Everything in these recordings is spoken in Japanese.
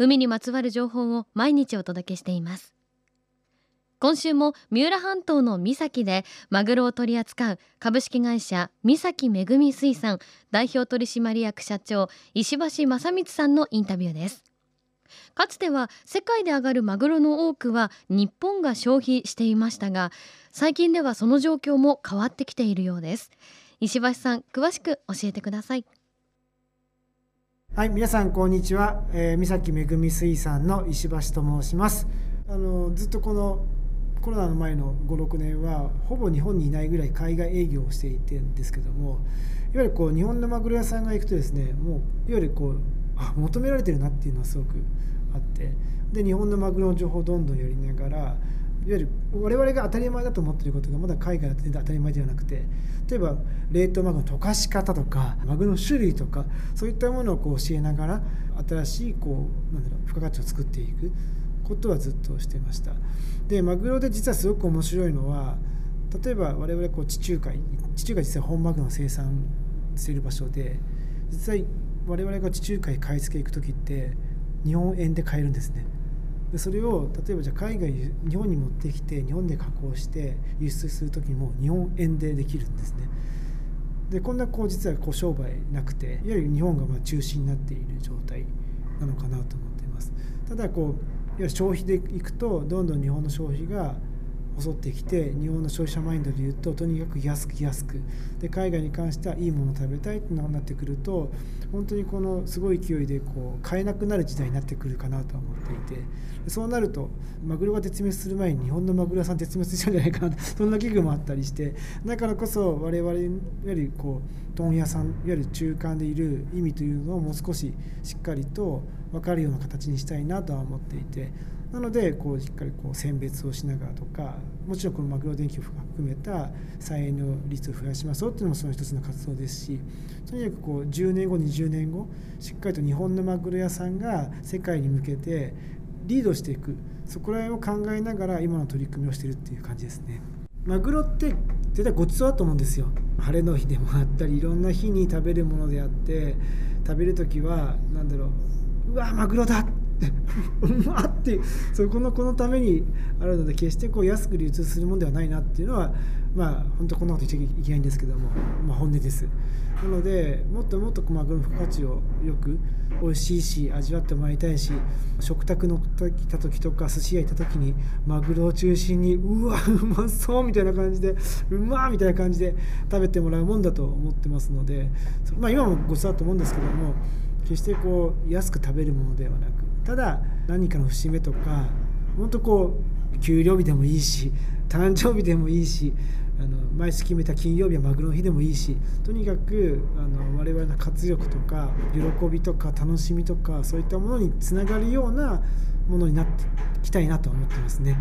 海にまつわる情報を毎日お届けしています。今週も三浦半島の三崎でマグロを取り扱う株式会社三崎めぐみ水産代表取締役社長石橋正光さんのインタビューです。かつては世界で上がるマグロの多くは日本が消費していましたが最近ではその状況も変わってきているようです。石橋さん詳しく教えてください。はい皆さんこんにちは、えー、三崎めぐみ水産の石橋と申します。あのずっとこのコロナの前の56年はほぼ日本にいないぐらい海外営業をしていてんですけどもいわゆるこう日本のマグロ屋さんが行くとですねもういわゆるこうあ求められてるなっていうのはすごくあってで日本のマグロの情報をどんどんやりながらわゆる我々が当たり前だと思っていることがまだ海外だと全然当たり前ではなくて例えば冷凍マグの溶かし方とかマグの種類とかそういったものをこう教えながら新しいこうなんだろう付加価値を作っていくことはずっとしてました。でマグロで実はすごく面白いのは例えば我々こう地中海地中海実は本マグロの生産している場所で実際我々が地中海買い付け行く時って日本円で買えるんですね。でそれを例えばじゃあ海外日本に持ってきて日本で加工して輸出する時にも日本円でできるんですね。でこんなこう実はこう商売なくていわゆる日本がま中心になっている状態なのかなと思っています。ただこういわゆる消費でいくとどんどん日本の消費が襲ってきて日本の消費者マインドでいうととにかく安く安く。で海外に関してはいいものを食べたいってなってくると本当にこのすごい勢いでこう買えなくなる時代になってくるかなと思っていて。そうなるとマグロが絶滅する前に日本のマグロ屋さん絶滅しちゃうんじゃないかな そんな危惧もあったりして。だからこそ我々よりこう問屋さんいわゆる中間でいる意味というのをもう少ししっかりと分かるような形にしたいなとは思っていて。なのでこうしっかりこう選別をしながらとかもちろんこのマグロ電気を含めた再エネ率を増やしましょうっていうのもその一つの活動ですしとにかくこう10年後20年後しっかりと日本のマグロ屋さんが世界に向けてリードしていくそこら辺を考えながら今の取り組みをしてるっていう感じですね。マグロって絶対ごちそうだと思うんですよ晴れの日でもあったりいろんな日に食べるものであって食べる時は何だろううわマグロだうまってそこのこのためにあるので決してこう安く流通するものではないなっていうのはまあ本当こんなこと言っちゃいけないんですけども、まあ、本音です。なのでもっともっとマグロの付加価値をよく美味しいし味わってもらいたいし食卓の時た時とか寿司屋行った時にマグロを中心にうわうまそうみたいな感じでうまみたいな感じで食べてもらうもんだと思ってますのでまあ今もごちそうだと思うんですけども決してこう安く食べるものではなくただ何かの節目とか本当こう給料日でもいいし誕生日でもいいしあの毎月決めた金曜日はマグロの日でもいいしとにかくあの我々の活力とか喜びとか楽しみとかそういったものにつながるようなものになっていきたいなと思ってますね。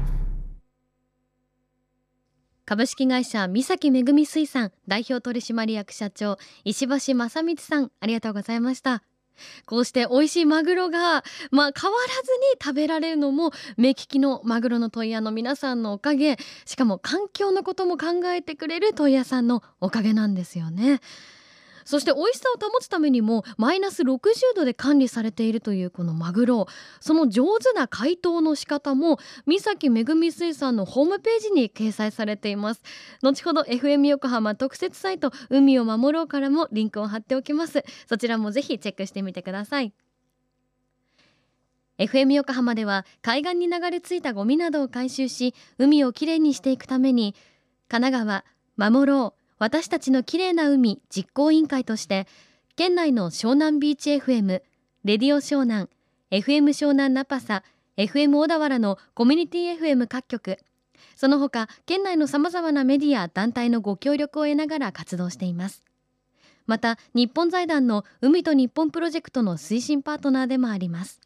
株式会社三崎めぐみ水産代表取締役社長石橋正光さんありがとうございましたこうして美味しいマグロが、まあ、変わらずに食べられるのも目利きのマグロの問屋の皆さんのおかげしかも環境のことも考えてくれる問屋さんのおかげなんですよね。そして美味しさを保つためにもマイナス60度で管理されているというこのマグロ。その上手な解凍の仕方も三崎めぐみ水産のホームページに掲載されています。後ほど FM 横浜特設サイト海を守ろうからもリンクを貼っておきます。そちらもぜひチェックしてみてください。FM 横浜では海岸に流れ着いたゴミなどを回収し海をきれいにしていくために神奈川守ろう私たちの綺麗な海実行委員会として県内の湘南ビーチ FM レディオ湘南 FM 湘南ナパサ FM 小田原のコミュニティ FM 各局。その他県内のさまざまなメディア団体のご協力を得ながら活動しています。また日本財団の海と日本プロジェクトの推進パートナーでもあります。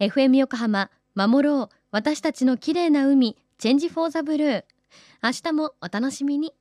FM 横浜守ろう。私たちの綺麗な海チェンジフォーザブルー。明日もお楽しみに。